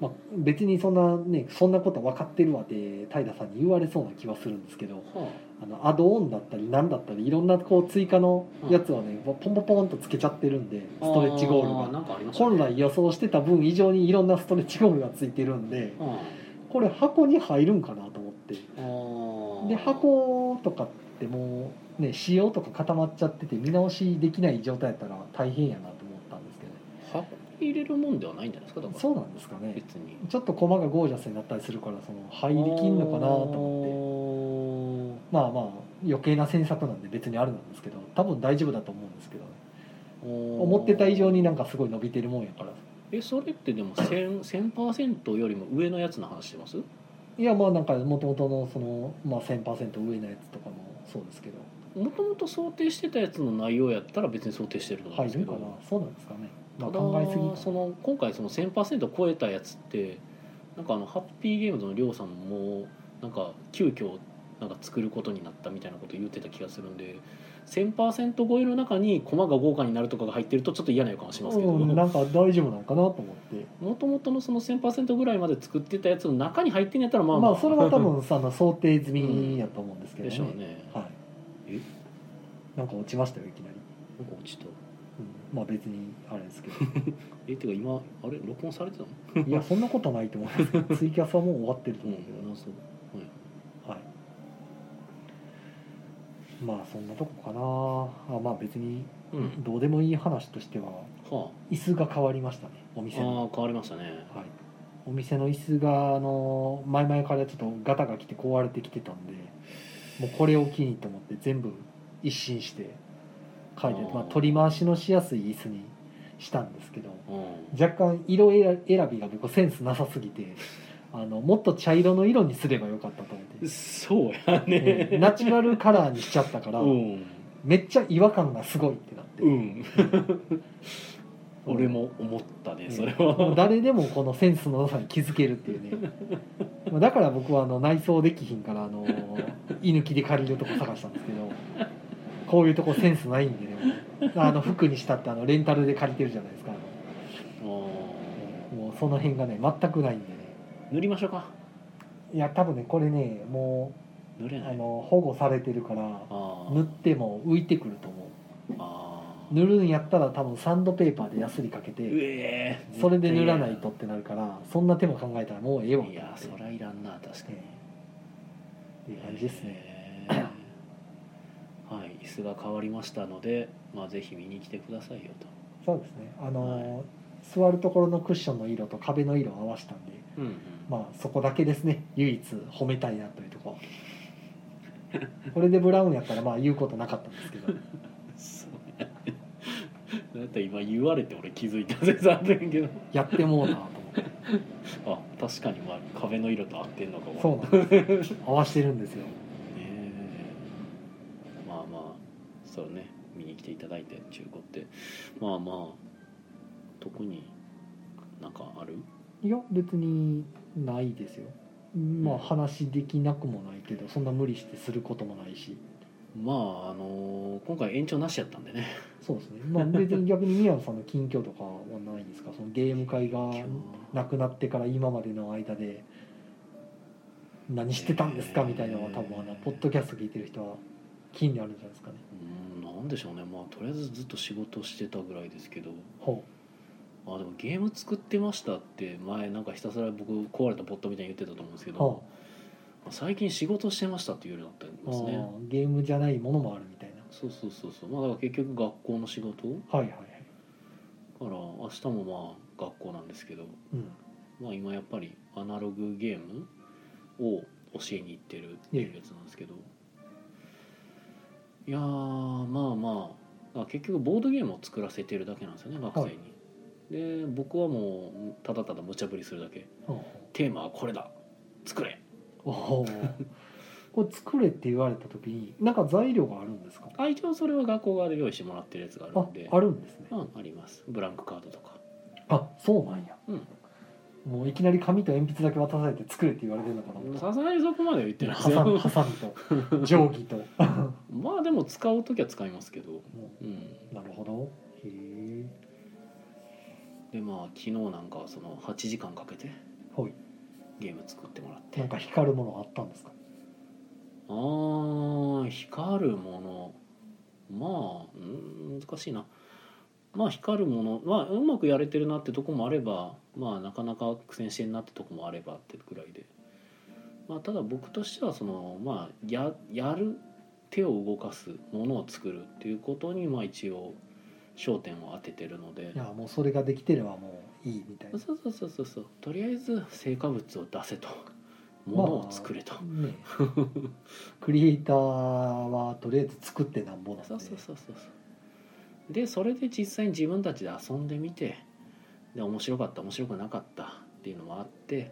まあ、別にそんなねそんなこと分かってるわって平さんに言われそうな気はするんですけど。はあのアドオンだったり何だったりいろんなこう追加のやつをね、ポンポンポンとつけちゃってるんであストレッチゴールが。ね。本来予想してた分以上にいろんなストレッチゴールがついてるんでうん。これ箱に入るんかなと思って。で箱とかってもうね仕様とか固まっちゃってて見直しできない状態やったら大変やなと思ったんですけど箱に入れるもんではないんじゃないですかそうなんですかね。別に。ちょっと駒がゴージャスになったりするからその入りきんのかなと思ってまあまあ余計な詮索なんで別にあるなんですけど多分大丈夫だと思うんですけどね思思ってた以上になんかすごい伸びてるもんやから。えそれってでも 1000%, 1000よりも上のやつの話してます？いやまあなんかもともとのその、まあ、1000%上のやつとかもそうですけど。もともと想定してたやつの内容やったら別に想定してると思うんですけど。そうなんですかね。まあ考えすぎか。その今回その1000%超えたやつってなんかあのハッピーゲームズのりょうさんもなんか急遽なんか作ることになったみたいなこと言ってた気がするんで1000%超えの中に駒が豪華になるとかが入ってるとちょっと嫌な予感はしますけどうん、なんか大丈夫なのかなと思って。もともとのその1000%ぐらいまで作ってたやつの中に入ってんやったらまあまあそれは多分さ想定済みやと思うんですけどでしょうね。はい。え？なんか落ちましたよいきなり、なんか落ちた。うん、まあ別にあれですけど。えてか今あれ？録音されてたの？いやそんなことないと思いますけど ツイキャスはもう終わってるとうん思うけど、あそう。はいはいまあそんなとこかな。あまあ別にうん。どうでもいい話としてはは椅子が変わりましたねおあ店の、変わりましたね。はい、お店の椅子があの前々からちょっとガタが来て壊れてきてたんでもうこれを機にと思って全部一新して書いてあーまあ、取り回しのしやすい椅子にしたんですけどうん。若干色選選びが僕センスなさすぎてあのもっと茶色の色にすればよかったと思って、そうやね、えーナチュラルカラーにしちゃったから、うん。めっちゃ違和感がすごいってなって、うん。俺も思ったねそれもうは。誰でもこのセンスの良さに気づけるっていうね。まあだから僕はあの内装できひんからあの居抜きで借りるとこ探したんですけどこういうとこセンスないんでね。あの服にしたってあのレンタルで借りてるじゃないですかあの。あもうその辺がね全くないんで塗りましょうか。いや多分ねこれねもう塗れない。あの保護されてるから塗っても浮いてくると思う。あ塗るんやったら多分サンドペーパーでヤスリかけーうてえー。それで塗らないとってなるからそんな手も考えたらもうええわいやそりゃいらんな確かに。っていう感じですね。えー。はい。椅子が変わりましたのでまあぜひ見に来てくださいよと。そうですね。あのー座るところのクッションの色と壁の色を合わせたんでうんうんまあそこだけですね。唯一褒めたいなというところ。これでブラウンやったらまあ言うことなかったんですけど。そうやね。だって今言われて俺気づいた全然あるんけど。やってもうたと思って。あ確かにまあ壁の色と合ってんのかも。そうなんです合わしてるんですよ。ええ。まあまあそうね。見に来ていただいて中古ってまあまあ特になんかある？いや別にないですよ。まあ話できなくもないけどそんな無理してすることもないし。まああの今回延長なしやったんでね。そうですね。まあ別に逆に宮野さんの近況とかはないんですか？そのゲーム会がなくなってから今までの間で。何してたんですか？みたいなのは多分あのポッドキャスト聞いてる人は気になるんじゃないですかねうんなんでしょうねまあとりあえずずっと仕事してたぐらいですけどほあでもゲーム作ってましたって前なんかひたすら僕壊れたポットみたいに言ってたと思うんですけど、うは最近仕事してましたっていうようになってあ、ますね。ああゲームじゃないものもあるみたいな。そうそうそうそう。まあだから結局学校の仕事。はいはいはい。から明日もまあ学校なんですけどうん。まあ今やっぱりアナログゲームを教えに行ってるっていうやつなんですけど。いやーまあまああ結局ボードゲームを作らせてるだけなんですよね学生に、で僕はもうただただ無茶ぶりするだけ。ほうテーマはこれだ。作れ。おー。これ作れって言われた時になんか材料があるんですか？あ一応それは学校側で用意してもらってるやつがあるあんで。あるんですね。うん、あります。ブランクカードとか。あそうなんや。うん。もういきなり紙と鉛筆だけ渡されて作れって言われてるのかな。さすがにそこまでは言ってないですよ。ハサミと。定規と。まあでも使う時は使いますけど。もう。ん。うなるほど。へえでまあ昨日なんかはその8時間かけてはい。ゲーム作ってもらって。なんか光るものあったんですか？あー光るもの。まあうん難しいな。まあ光るもの。まあうまくやれてるなってとこもあればまあなかなか苦戦してんなってとこもあればってぐらいで。まあただ僕としてはそのまあややる手を動かすものを作るっていうことにまあ一応焦点を当ててるので。いやもうそれができてればもういいみたいな。そうそうそうそうそう。とりあえず成果物を出せと。ものを作れと、ね。クリエイターはとりあえず作ってなんぼなんで。そうそうそうそうでそれで実際に自分たちで遊んでみて。で面白かった面白くなかったっていうのもあって。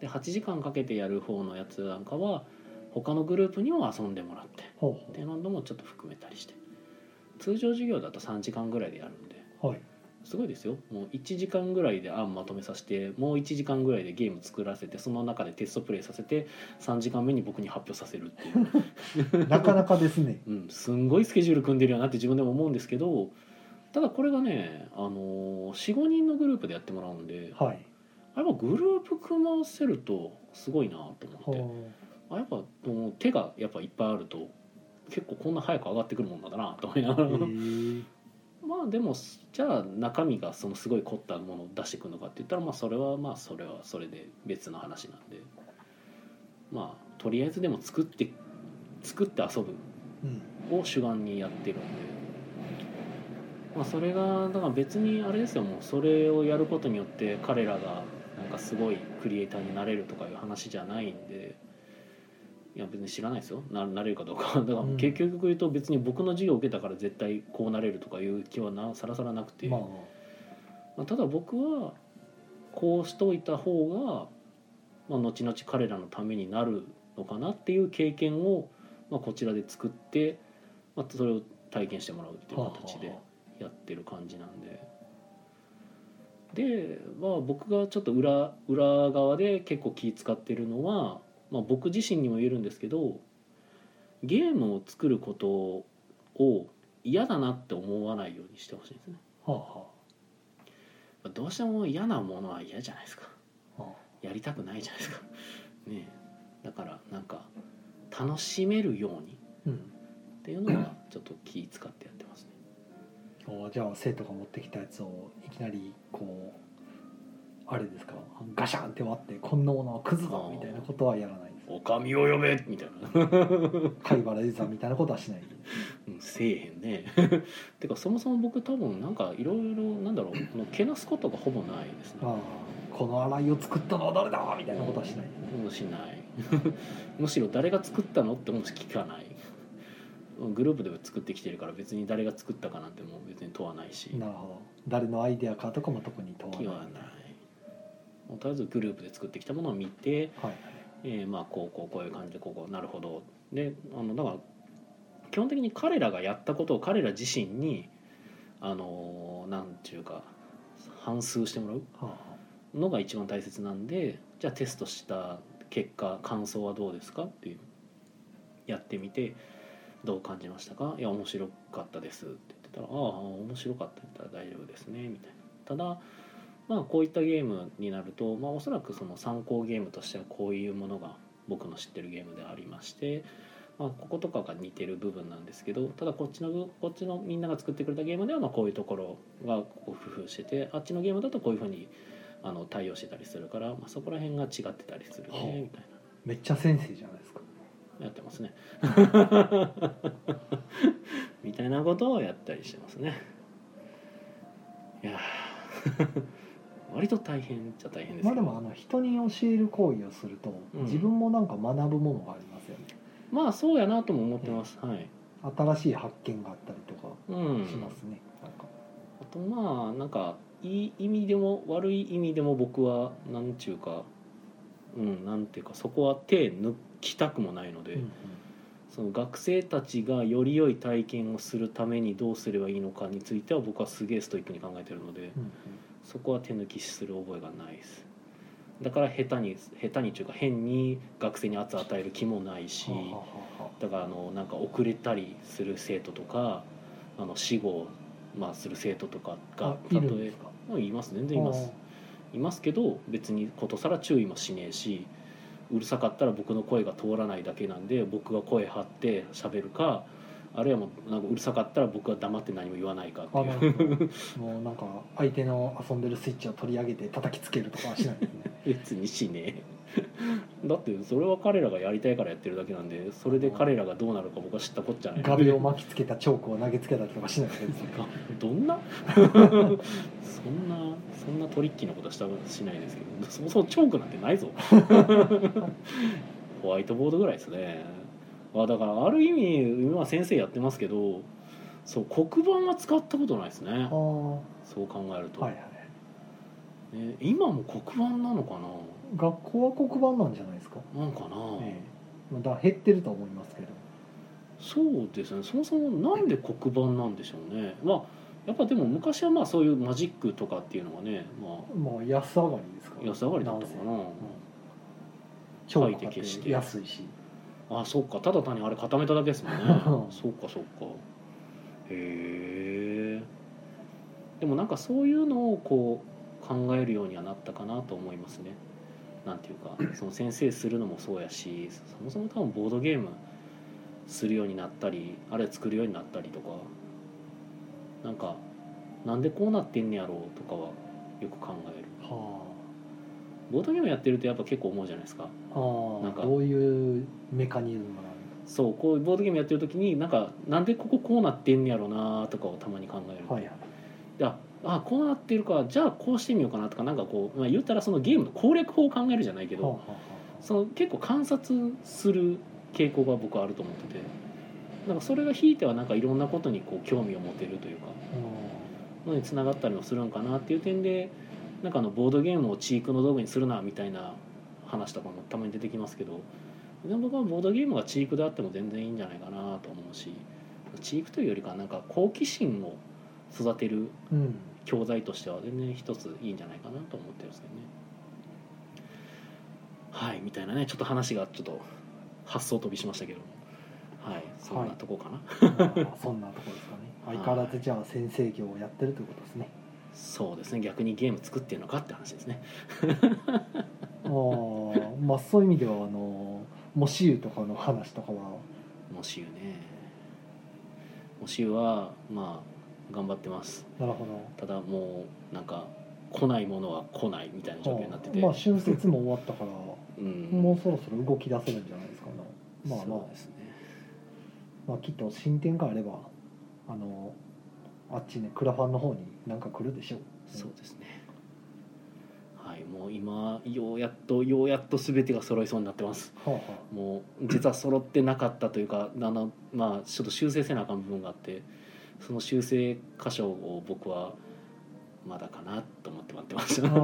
で8時間かけてやる方のやつなんかは他のグループにも遊んでもらって。っていうのもちょっと含めたりして通常授業だと3時間ぐらいでやるんで。はい。すごいですよ。もう1時間ぐらいで案まとめさせてもう1時間ぐらいでゲーム作らせてその中でテストプレイさせて3時間目に僕に発表させるっていう、なかなかですね。うん、すんごいスケジュール組んでるよなって自分でも思うんですけどただこれがね、あの45人のグループでやってもらうんではい。やっぱグループ組ませるとすごいなと思って。ほあやっぱもう手がやっぱいっぱいあると結構こんな早く上がってくるもんなんだなと思いながら。まあでもじゃあ中身がそのすごい凝ったものを出してくるのかって言ったらまあそれはまあそれはそれで別の話なんで。まあとりあえずでも作って作って遊ぶうん。を主眼にやってるんで、まあ、それがだから別にあれですよもうそれをやることによって彼らがなんかすごいクリエイターになれるとかいう話じゃないんでいや別に知らないですよ。ななれるかどうか。だからうん。結局言うと別に僕の授業を受けたから絶対こうなれるとかいう気はなさらさらなくて、まあ。まあ、ただ僕はこうしといた方が、まあ、後々彼らのためになるのかなっていう経験を、まあ、こちらで作って、まあ、それを体験してもらうっていう形でやってる感じなんで。で、まあ、僕がちょっと裏裏側で結構気使ってるのは、まあ、僕自身にも言えるんですけどゲームを作ることを嫌だなって思わないようにしてほしいんですね。はあはどうしても嫌なものは嫌じゃないですか。あ。はやりたくないじゃないですか。ねえ。だからなんか楽しめるようにっあうん。ていうのはちょっと気使ってやってますね。おじゃあ生徒が持ってきたやつをいきなりこうあれですか？ガシャンって割ってこんなものはクズだみたいなことはやらないです。おかみを呼べみたいな。貝原ユーザーみたいなことはしない。うんせえへんね。てかそもそも僕多分なんかいろいろなんだろうこのけなすことがほぼないですね。この洗いを作ったのは誰だみたいなことはしない。もうしない。むしろ誰が作ったのってもう聞かない。グループで作ってきてるから別に誰が作ったかなんてもう別に問わないし。なるほど。誰のアイデアかとかも特に問わない。気はないもうとりあえずグループで作ってきたものを見て、はい。えーまあこうこうこういう感じでこうこうなるほど。であのだから基本的に彼らがやったことを彼ら自身にあのーなんていうか反数してもらうはのが一番大切なんでじゃあテストした結果感想はどうですかっていうやってみてどう感じましたか？いや面白かったですって言ってたら「ああ面白かった」って言ったら大丈夫ですねみたいな。ただまあこういったゲームになると、まあ、おそらくその参考ゲームとしてはこういうものが僕の知ってるゲームでありまして、まあ、こことかが似てる部分なんですけどただこっちの部こっちのみんなが作ってくれたゲームではまあこういうところが工夫しててあっちのゲームだとこういうふうにあの対応してたりするから、まあ、そこら辺が違ってたりするはあねみたいめっちゃ先生じゃないですか。なやってますね。みたいなことをやったりしてますね。いやー割と大変っちゃ大変ですまあでもあの人に教える行為をすると、うん。自分もなんか学ぶものがありますよね。まあそうやなとも思ってます、はい、新しい発見があったりとかうん、しますね、なんか。あとまあなんかいい意味でも悪い意味でも僕はなんちゅうかうんなんていうかそこは手抜きたくもないので、うんうん。その学生たちがより良い体験をするためにどうすればいいのかについては僕はすげえストイックに考えてるのでうんそこは手抜きする覚えがないです。だから下手に下手にというか変に学生に圧を与える気もないしだからあのなんか遅れたりする生徒とかあの死後、まあ、する生徒とかがあいるんですか？まあいます。全然います。いますけど別にことさら注意もしねえしうるさかったら僕の声が通らないだけなんで僕が声張って喋るかあるいはもうなんかうるさかったら僕は黙って何も言わないかってあいなるほどもうなんか相手の遊んでるスイッチを取り上げて叩きつけるとかはしないですね。う 別にしねえ。だってそれは彼らがやりたいからやってるだけなんでそれで彼らがどうなるか僕は知ったこっちゃない壁を巻きつけたチョークを投げつけたりとかしないわけですね どんな？そんなそんなトリッキーなことはしたしないですけどそもそもチョークなんてないぞ。ホワイトボードぐらいですねあだからある意味今先生やってますけどそう黒板は使ったことないですね。ああはそう考えると、いはい。ね、今も黒板なのか学校は黒板なんじゃないですか、ななんかな、ええ。まあだ減ってると思いますけど。そうですね。そもそもなんで黒板なんでしょうね。まあやっぱでも昔はまあそういうマジックとかっていうのがねままあ安上がりですか安上がりだったかな？うん。超書いて消して。安いしあそうか。ただ単にあれ固めただけですもんね。そうかそうか。へえでもなんかそういうのをこう考えるようにはなったかなと思いますね。なんていうか その先生するのもそうやしそもそも多分ボードゲームするようになったりあれ作るようになったりとかなんかなんでこうなってんねやろうとかはよく考える。はボードゲームやってるとやっぱ結構思うじゃないですか。ああなんか。どういうメカニズムなの？そうこうボードゲームやってる時になんかなんでこここうなってんねやろなとかをたまに考える、はいああこうなってるかじゃあこうしてみようかなとかなんかこう、まあ、言ったらそのゲームの攻略法を考えるじゃないけど、はあはあはその結構観察する傾向が僕はあると思っててなんかそれがひいてはなんかいろんなことにこう興味を持てるというかあのにつながったりもするんかなっていう点でなんかあのボードゲームをチークの道具にするなみたいな話とかもたまに出てきますけどでも僕はボードゲームがチークであっても全然いいんじゃないかなと思うしチークというよりかはなんか好奇心を育てる教材としては全然一ついいんじゃないかなと思ってるんですけどね。はいみたいなねちょっと話がちょっと発想飛びしましたけどはいそんなとこかな、まあそんなところですかね。相変わらずじゃあ先生業をやってるということですねそうですね。逆にゲーム作ってるのかって話ですね。ああまあそういう意味ではあの模試湯とかの話とかは。模試湯ね。模試湯はまあ頑張ってます。なるほど。ただもうなんか来ないものは来ないみたいな状況になってて、まあ春節も終わったからうん。もうそろそろ動き出せるんじゃないですかね。まあまあ。そうですね。まあきっと進展があればあのあっちねクラファンの方になんか来るでしょう。そうですね。はいもう今ようやっとようやっと全てが揃いそうになってます。はあはもう実は揃ってなかったというかあのまあちょっと修正せなあかん部分があってその修正箇所を僕はまだかなと思って待ってましあたあ。あ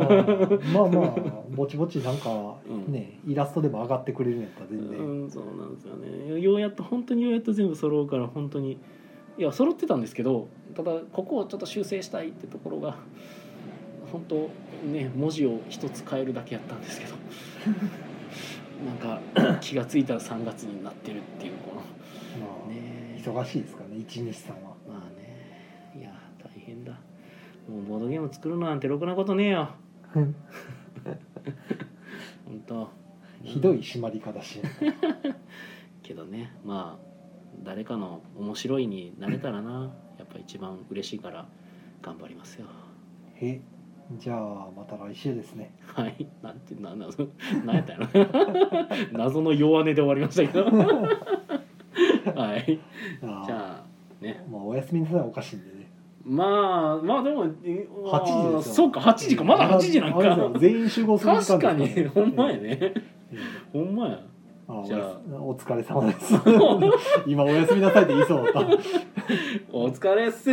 まあまあぼちぼちなんかうん。ね、イラストでも上がってくれるんやったら全然、うんそうなんですよね。ようやっと本当にようやっと全部揃うから本当にいや揃ってたんですけどただここをちょっと修正したいってところが本当ね文字を一つ変えるだけやったんですけど なんか気が付いたら3月になってるっていうこのまあ、ね。忙しいですからね一日さんは。まあねいや大変だ。もうボードゲーム作るのなんてろくなことねえよ。本当。ひどい締まり方し、けどねまあ誰かの面白いになれたらなやっぱ一番嬉しいから頑張りますよ。えじゃあまた来週ですね。はい。なんてなななんやったんやろ。謎の弱音で終わりましたけど。はい。あじゃあね。まあお休みなさいおかしいんでね。まあまあでもえ8時ですよ。そうか8時か。まだ8時なんか。全員集合する時間確かに。ほんまやね。ええ。ほんまや。あじゃあ。お疲れ様です。今お休みなさいって言いそうだった。お疲れっす